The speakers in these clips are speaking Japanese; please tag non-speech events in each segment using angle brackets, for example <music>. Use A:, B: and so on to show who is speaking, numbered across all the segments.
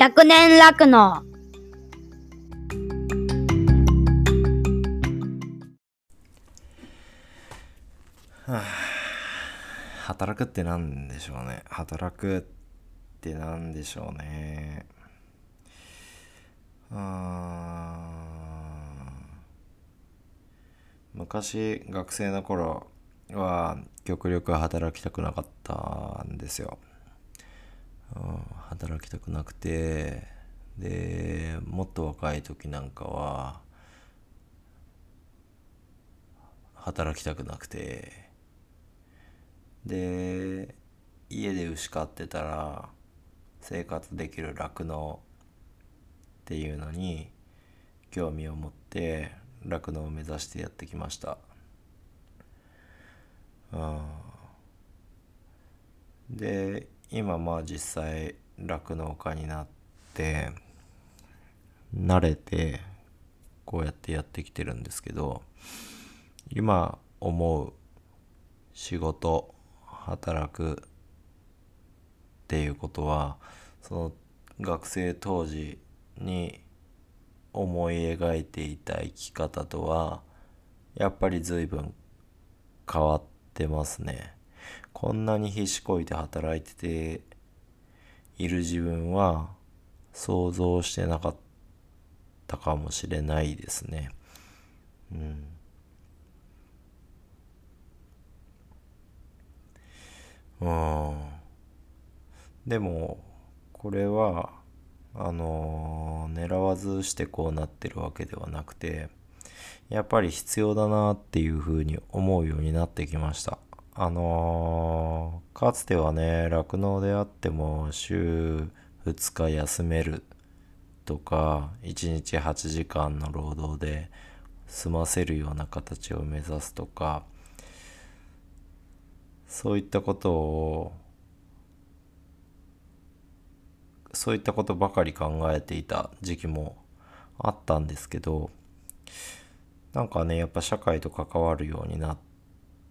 A: 100年楽の。<sighs>
B: 働くって何でしょうね。働くって何でしょうね。あー。昔学生の頃は極力働きたくなかったんですよ、うん、働きたくなくてでもっと若い時なんかは働きたくなくてで家で牛飼ってたら生活できる酪農っていうのに興味を持って酪農を目指してやってきました。うん。で今まあ実際酪農家になって慣れてこうやってやってきてるんですけど今思う仕事働くっていうことはその学生当時に思い描いていた生き方とはやっぱり随分変わってますね。こんなに必死こいて働いてている自分は想像してなかったかもしれないですね。うん。うん。でもこれはあのー狙わずしてこうなってるわけではなくてやっぱり必要だ na っていうふうに思うようになってきました。あのーかつてはね酪農であっても週2日休めるとか1日8時間の労働で済ませるような形を目指すとかそういったことをそういったことばかり考えていた時期もあったんですけどなんかねやっぱ社会と関わるようになっ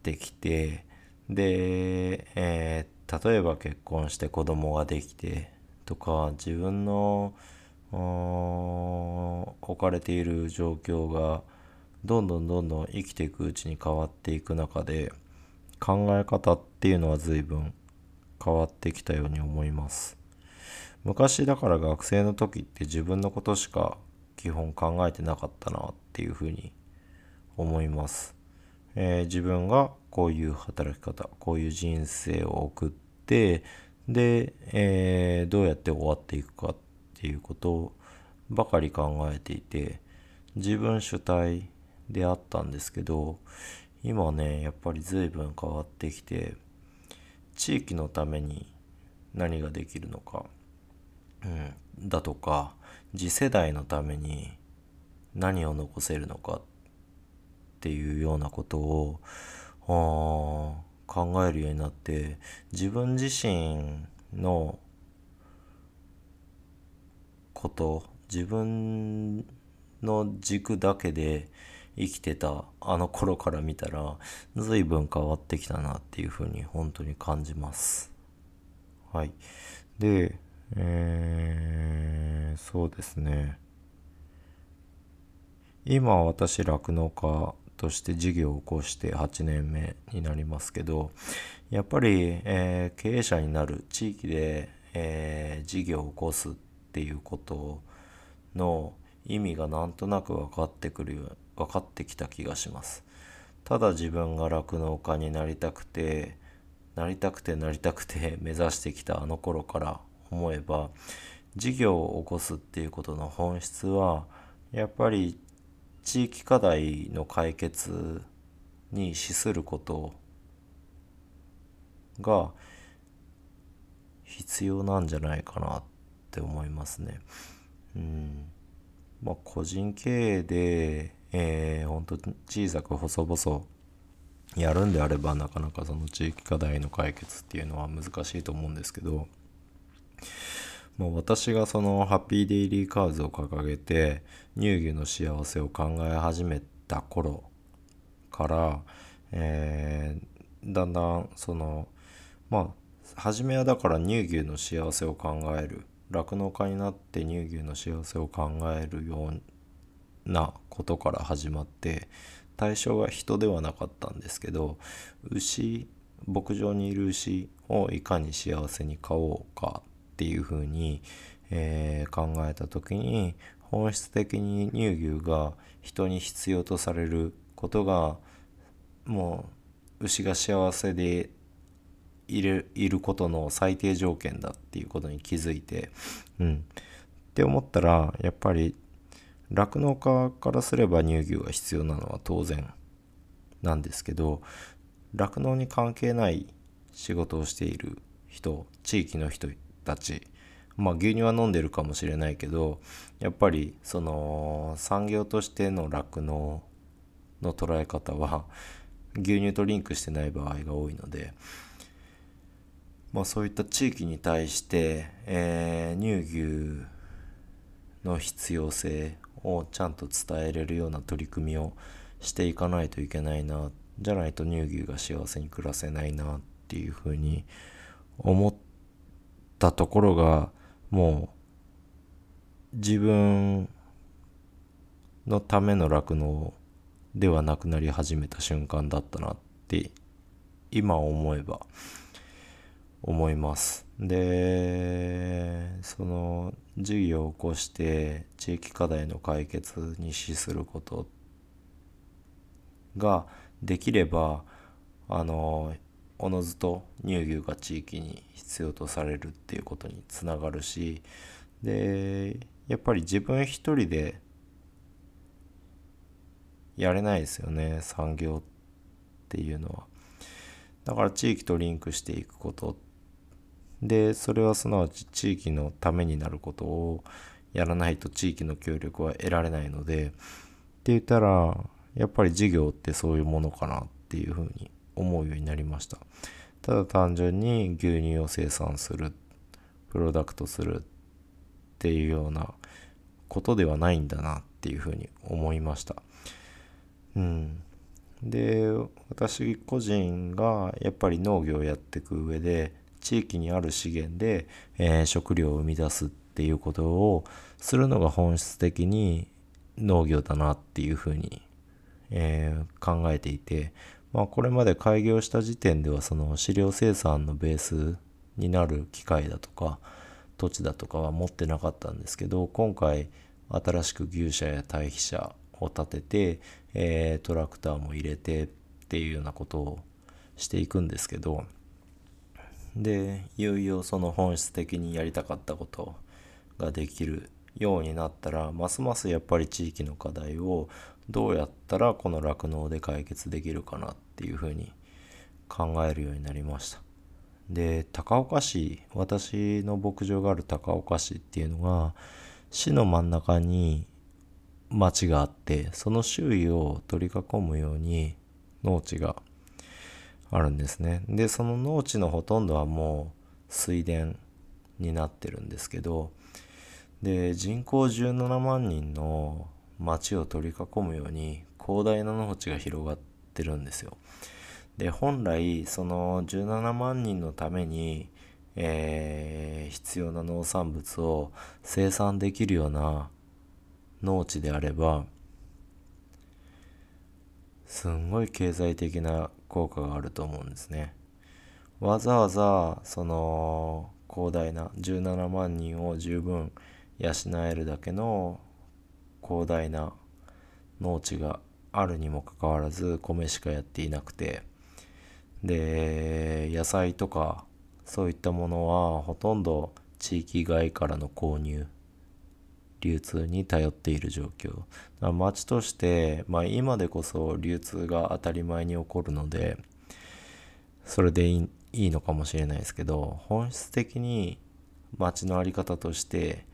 B: てきてで、えー例えば結婚して子供ができてとか自分の置かれている状況がどんどんどんどん生きていくうちに変わっていく中で考え方っていうのは随分変わってきたように思います。昔だから学生の時って自分のことしか基本考えてなかったなっていうふうに思います、えー自分がこういう働き方こういう人生を送ってで、えーどうやって終わっていくかっていうことばかり考えていて自分主体であったんですけど今ねやっぱり随分変わってきて地域のために何ができるのか、うん、だとか次世代のために何を残せるのかっていうようなことを考えるようになって自分自身のこと自分の軸だけで生きてたあの頃から見たら随分変わってきたなっていうふうに本当に感じます。はい。でえー、そうですね。今私酪農家として事業を起こして8年目になりますけどやっぱり、えー経営者になる地域で、えー事業を起こすっていうことの意味がなんとなく分かってくる分かってきた気がします。ただ自分が酪農家になりたくてなりたくてなりたくて目指してきたあの頃から思えば事業を起こすっていうことの本質はやっぱり地域課題の解決に資することが必要なんじゃないかなって思いますね。うん。まあ個人経営で、えー、ほんと小さく細々やるんであればなかなかその地域課題の解決っていうのは難しいと思うんですけど、まあ、私がそのハッピーデイリーカーズを掲げて乳牛の幸せを考え始めた頃から、えーだんだんそのまあ初めはだから乳牛の幸せを考える酪農家になって乳牛の幸せを考えるようなことから始まって対象が人ではなかったんですけど牛牧場にいる牛をいかに幸せに飼おうかっていうふうに、えー、考えた時に本質的に乳牛が人に必要とされることがもう牛が幸せでいるいることの最低条件だっていうことに気づいてうん。って思ったらやっぱり酪農家からすれば乳牛が必要なのは当然なんですけど酪農に関係ない仕事をしている人地域の人たち。まあ牛乳は飲んでるかもしれないけどやっぱりその産業としての酪農の捉え方は牛乳とリンクしてない場合が多いのでまあそういった地域に対して、えー、乳牛の必要性をちゃんと伝えれるような取り組みをしていかないといけないなじゃないと乳牛が幸せに暮らせないなっていうふうに思ってたところがもう自分のための酪農ではなくなり始めた瞬間だったなって今思えば思います。でその事業を起こして地域課題の解決に資することができればあのおのずと乳牛が地域に必要とされるっていうことにつながるしでやっぱり自分一人でやれないですよね産業っていうのは。だから地域とリンクしていくこと。でそれはすなわち地域のためになることをやらないと地域の協力は得られないのでって言ったらやっぱり事業ってそういうものかなっていうふうに思うようになりました。ただ単純に牛乳を生産するプロダクトするっていうようなことではないんだなっていうふうに思いました。うん。で私個人がやっぱり農業をやっていく上で地域にある資源で、えー、食料を生み出すっていうことをするのが本質的に農業だなっていうふうに、えー、考えていて、まあ、これまで開業した時点ではその飼料生産のベースになる機械だとか土地だとかは持ってなかったんですけど今回新しく牛舎や堆肥舎を建てて、えー、トラクターも入れてっていうようなことをしていくんですけどでいよいよその本質的にやりたかったことができるようになったらますますやっぱり地域の課題をどうやったらこの酪農で解決できるかなっていうふうに考えるようになりました。で高岡市私の牧場がある高岡市っていうのが市の真ん中に町があってその周囲を取り囲むように農地があるんですね。でその農地のほとんどはもう水田になってるんですけどで人口17万人の町を取り囲むように広大な農地が広がってるんですよで本来その17万人のために、えー、必要な農産物を生産できるような農地であればすんごい経済的な効果があると思うんですね。わざわざその広大な17万人を十分養えるだけの広大な農地があるにもかかわらず米しかやっていなくて。で野菜とかそういったものはほとんど地域外からの購入流通に頼っている状況。町として、まあ、今でこそ流通が当たり前に起こるのでそれでいいいいのかもしれないですけど本質的に町の在り方として、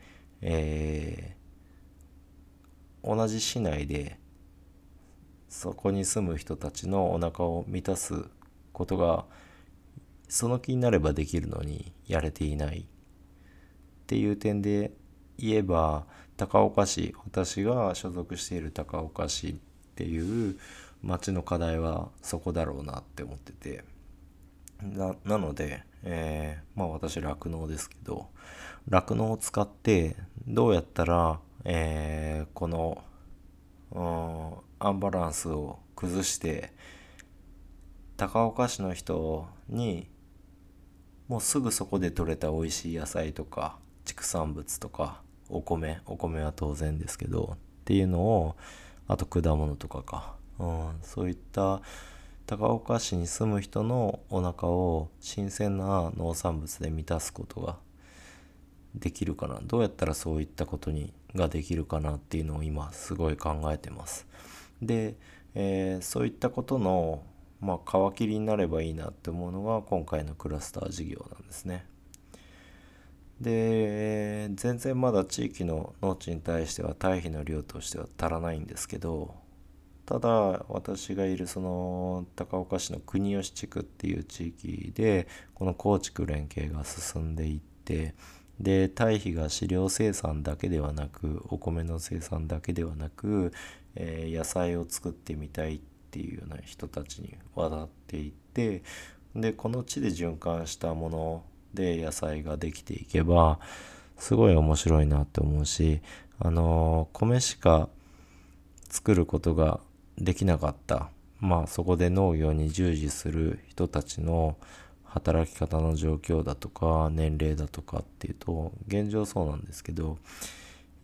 B: えー、同じ市内でそこに住む人たちのお腹を満たすことがその気になればできるのにやれていない。っていう点で言えば高岡市私が所属している高岡市っていう町の課題はそこだろうなって思ってて。なので、えー、まあ私酪農ですけど酪農を使ってどうやったら、えー、この、アンバランスを崩して高岡市の人にもうすぐそこで採れた美味しい野菜とか畜産物とかお米お米は当然ですけどっていうのをあと果物とかか、うん、そういった高岡市に住む人のお腹を新鮮な農産物で満たすことができるかな？どうやったらそういったことにができるかなっていうのを今すごい考えてます。で、えー、そういったことのまあ皮切りになればいいなって思うのが今回のクラスター事業なんですね。で全然まだ地域の農地に対しては堆肥の量としては足らないんですけどただ私がいるその高岡市の国吉地区っていう地域でこの耕畜連携が進んでいってで堆肥が飼料生産だけではなくお米の生産だけではなく、えー、野菜を作ってみたいっていうような人たちに渡っていってでこの地で循環したもので野菜ができていけばすごい面白いなって思うしあのー、米しか作ることができなかった。まあそこで農業に従事する人たちの働き方の状況だとか年齢だとかっていうと現状そうなんですけど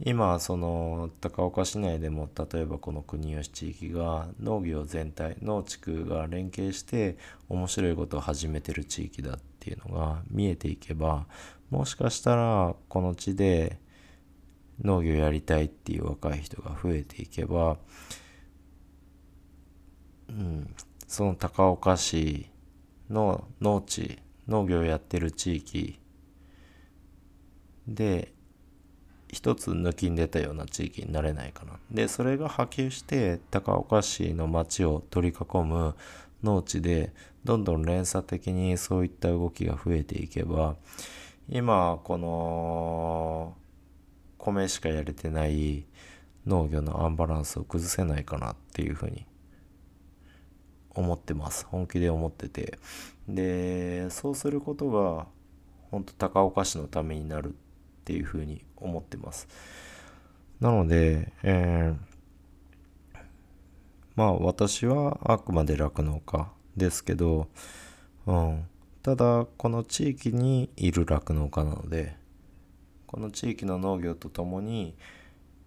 B: 今その高岡市内でも例えばこの国吉地域が農業全体農地区が連携して面白いことを始めてる地域だっていうのが見えていけばもしかしたらこの地で農業やりたいっていう若い人が増えていけばうん、その高岡市の農地農業をやってる地域で一つ抜きん出たような地域になれないかな。でそれが波及して高岡市の町を取り囲む農地でどんどん連鎖的にそういった動きが増えていけば今この米しかやれてない農業のアンバランスを崩せないかなっていうふうに思ってます。本気で思ってて。でそうすることが本当高岡市のためになるっていうふうに思ってます。なので、えー、まあ私はあくまで酪農家ですけど、うん、ただこの地域にいる酪農家なのでこの地域の農業とともに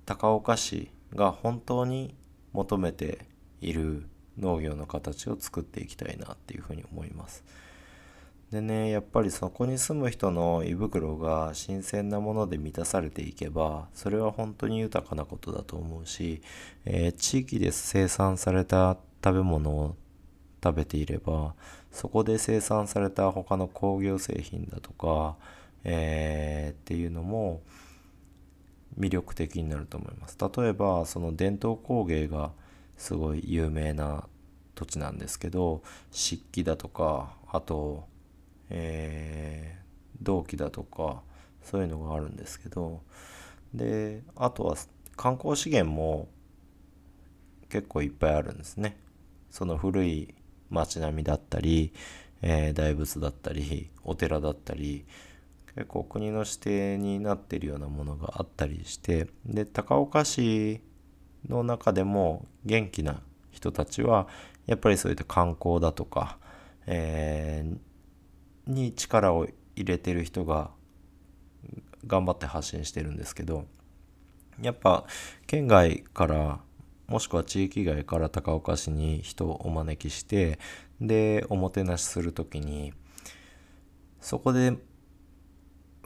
B: 高岡市が本当に求めている農業の形を作っていきたいなっていうふうに思います。でねやっぱりそこに住む人の胃袋が新鮮なもので満たされていけばそれは本当に豊かなことだと思うし、えー、地域で生産された食べ物を食べていればそこで生産された他の工業製品だとか、えー、っていうのも魅力的になると思います例えばその伝統工芸がすごい有名な土地なんですけど漆器だとかあと、えー、銅器だとかそういうのがあるんですけどであとは観光資源も結構いっぱいあるんですね。その古い町並みだったり、えー、大仏だったりお寺だったり結構国の指定になってるようなものがあったりしてで高岡市の中でも元気な人たちはやっぱりそういった観光だとか、えー、に力を入れてる人が頑張って発信してるんですけどやっぱ県外からもしくは地域外から高岡市に人をお招きしてでおもてなしする時にそこで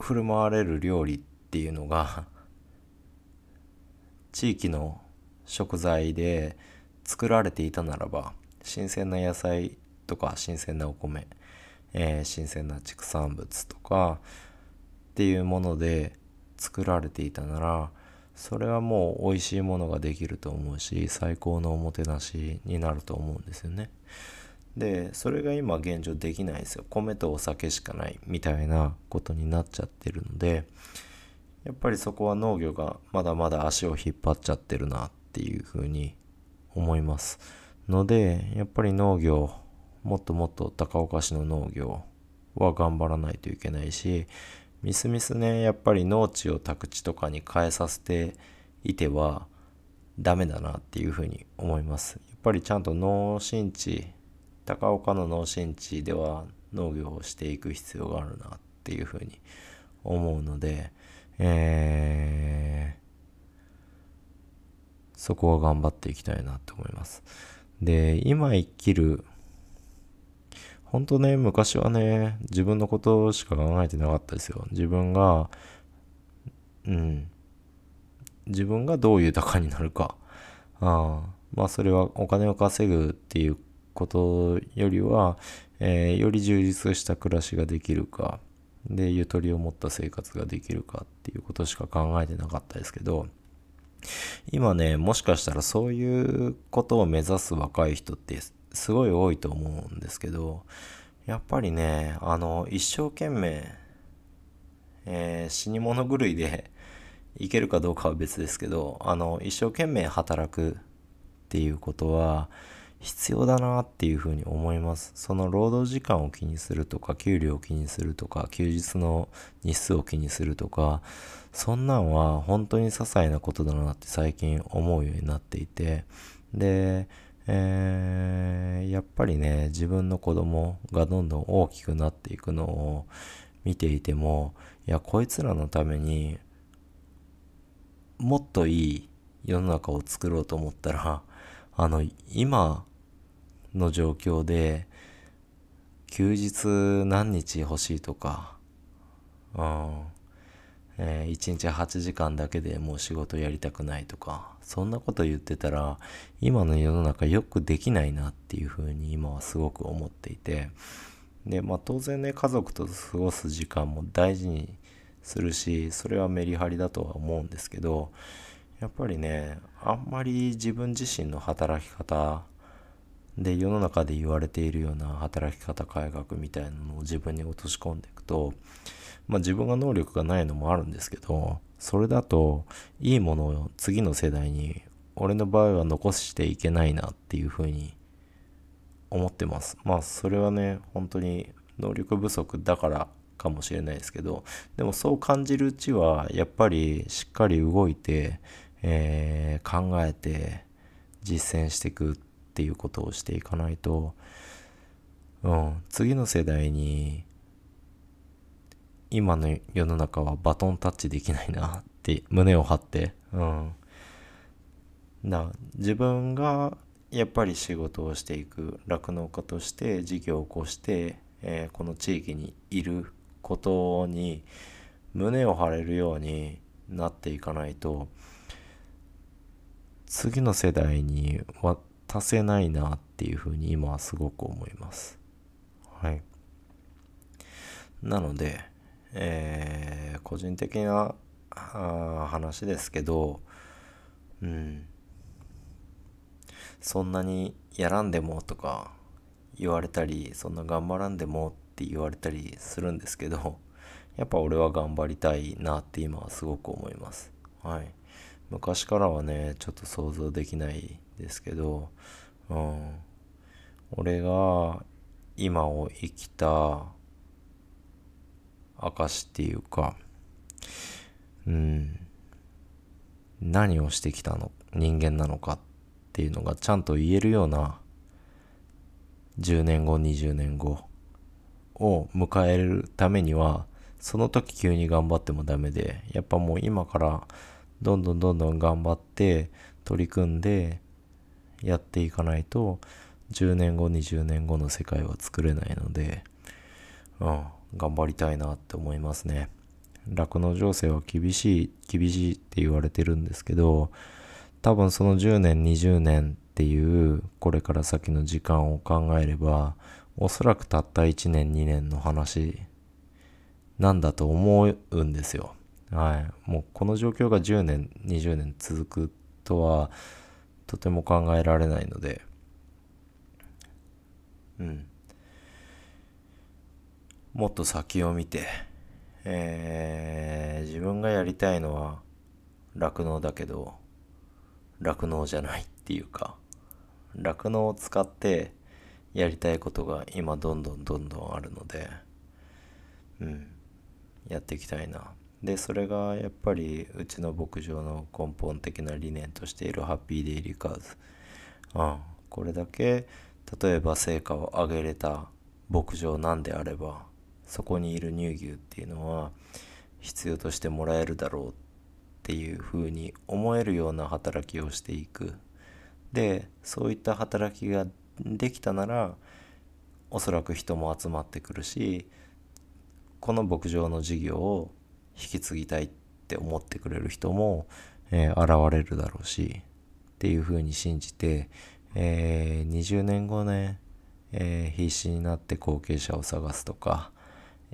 B: 振る舞われる料理っていうのが地域の食材で作られていたならば新鮮な野菜とか新鮮なお米、えー、新鮮な畜産物とかっていうもので作られていたならそれはもう美味しいものができると思うし最高のおもてなしになると思うんですよね。でそれが今現状できないですよ米とお酒しかないみたいなことになっちゃってるのでやっぱりそこは農業がまだまだ足を引っ張っちゃってるなっていうふうに思います。のでやっぱり農業もっともっと高岡市の農業は頑張らないといけないしみすみすねやっぱり農地を宅地とかに変えさせていてはダメだなっていうふうに思います。やっぱりちゃんと農心地高岡の農心地では農業をしていく必要があるなっていうふうに思うので、え、そこは頑張っていきたいなって思います。で、今生きる、本当ね、昔はね、自分のことしか考えてなかったですよ。自分が、うん、自分がどう豊かになるか。あまあ、それはお金を稼ぐっていうことよりは、えー、より充実した暮らしができるか、で、ゆとりを持った生活ができるかっていうことしか考えてなかったですけど、今ね、もしかしたらそういうことを目指す若い人ってすごい多いと思うんですけど、やっぱりね、あの、一生懸命、えー、死に物狂いで <laughs> いけるかどうかは別ですけど、あの、一生懸命働くっていうことは、必要だなっていうふうに思います。その労働時間を気にするとか、給料を気にするとか、休日の日数を気にするとか、そんなんは本当に些細なことだなって最近思うようになっていて、で、えー、やっぱりね、自分の子供がどんどん大きくなっていくのを見ていても、いや、こいつらのためにもっといい世の中を作ろうと思ったら、あの、今の状況で、休日何日欲しいとか、うん、えー、1日8時間だけでもう仕事やりたくないとか、そんなこと言ってたら、今の世の中よくできないなっていうふうに今はすごく思っていて、で、まあ当然ね、家族と過ごす時間も大事にするし、それはメリハリだとは思うんですけど、やっぱりね、あんまり自分自身の働き方で世の中で言われているような働き方改革みたいなのを自分に落とし込んでいくと、まあ自分が能力がないのもあるんですけど、それだといいものを次の世代に俺の場合は残していけないなっていうふうに思ってます。まあそれはね、本当に能力不足だからかもしれないですけど、でもそう感じるうちはやっぱりしっかり動いて、えー、考えて実践していくっていうことをしていかないと、うん、次の世代に今の世の中はバトンタッチできないなって胸を張って、うん。な自分がやっぱり仕事をしていく酪農家として事業を起こして、えー、この地域にいることに胸を張れるようになっていかないと次の世代に渡せないなっていうふうに今はすごく思います。はい。なので、えー、個人的な話ですけど、うん。そんなにやらんでもとか言われたり、そんな頑張らんでもって言われたりするんですけど、やっぱ俺は頑張りたいなって今はすごく思います。はい。昔からはね、ちょっと想像できないですけど、うん、俺が今を生きた証っていうか、うん、何をしてきたの、人間なのかっていうのがちゃんと言えるような10年後、20年後を迎えるためには、その時急に頑張ってもダメで、やっぱもう今からどんどんどんどん頑張って取り組んでやっていかないと10年後20年後の世界は作れないので、うん、頑張りたいなって思いますね。酪農情勢は厳しい厳しいって言われてるんですけど多分その10年20年っていうこれから先の時間を考えればおそらくたった1年2年の話なんだと思うんですよ。はい。もうこの状況が10年、20年続くとはとても考えられないので、うん。もっと先を見て、えー、自分がやりたいのは酪農だけど、酪農じゃないっていうか、酪農を使って、やりたいことが今どんどんどんどんあるのでうんやっていきたいなでそれがやっぱりうちの牧場の根本的な理念としているハッピーデイリーカーズうん。これだけ例えば成果を上げれた牧場なんであればそこにいる乳牛っていうのは必要としてもらえるだろうっていうふうに思えるような働きをしていく。でそういった働きができたならおそらく人も集まってくるしこの牧場の事業を引き継ぎたいって思ってくれる人も、えー、現れるだろうしっていうふうに信じて、えー、20年後ね、えー、必死になって後継者を探すとか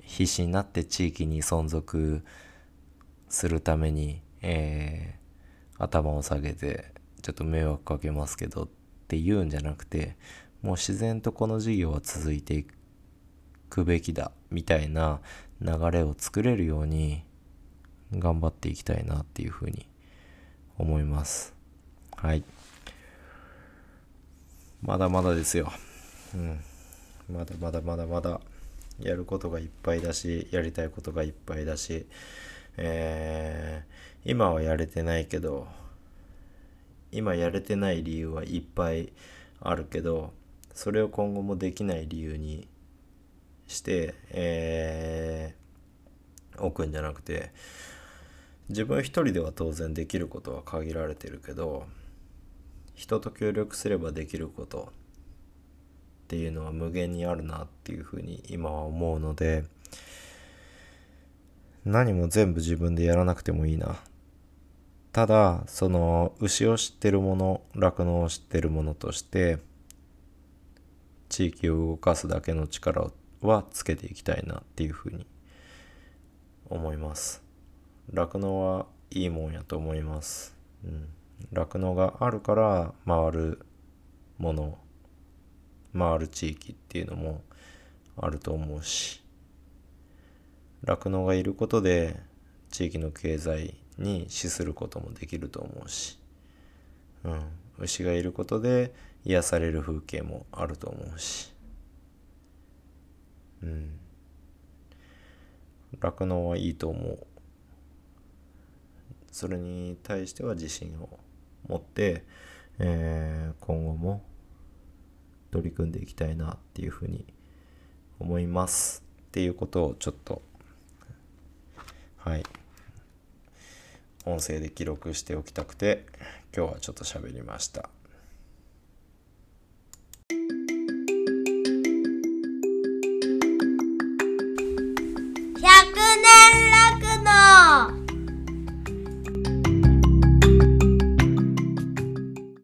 B: 必死になって地域に存続するために、え、頭を下げてちょっと迷惑かけますけどって言うんじゃなくてもう自然とこの事業は続いていくべきだみたいな流れを作れるように頑張っていきたいなっていうふうに思います。はい。まだまだですよ。うん。まだまだまだまだ。やることがいっぱいだしやりたいことがいっぱいだし。えー、今はやれてないけど今やれてない理由はいっぱいあるけどそれを今後もできない理由にして、えー、置くんじゃなくて自分一人では当然できることは限られてるけど人と協力すればできることっていうのは無限にあるなっていうふうに今は思うので何も全部自分でやらなくてもいいな。ただその牛を知ってるもの酪農を知ってるものとして地域を動かすだけの力はつけていきたいなっていうふうに思います。酪農はいいもんやと思います。酪農、ん、があるから回るもの回る地域っていうのもあると思うし。酪農がいることで地域の経済に資することもできると思うし、うん、牛がいることで癒される風景もあると思うし、うん、酪農はいいと思う。それに対しては自信を持って、えー、今後も取り組んでいきたいなっていうふうに思いますっていうことをちょっとはい音声で記録しておきたくて今日はちょっと喋りました。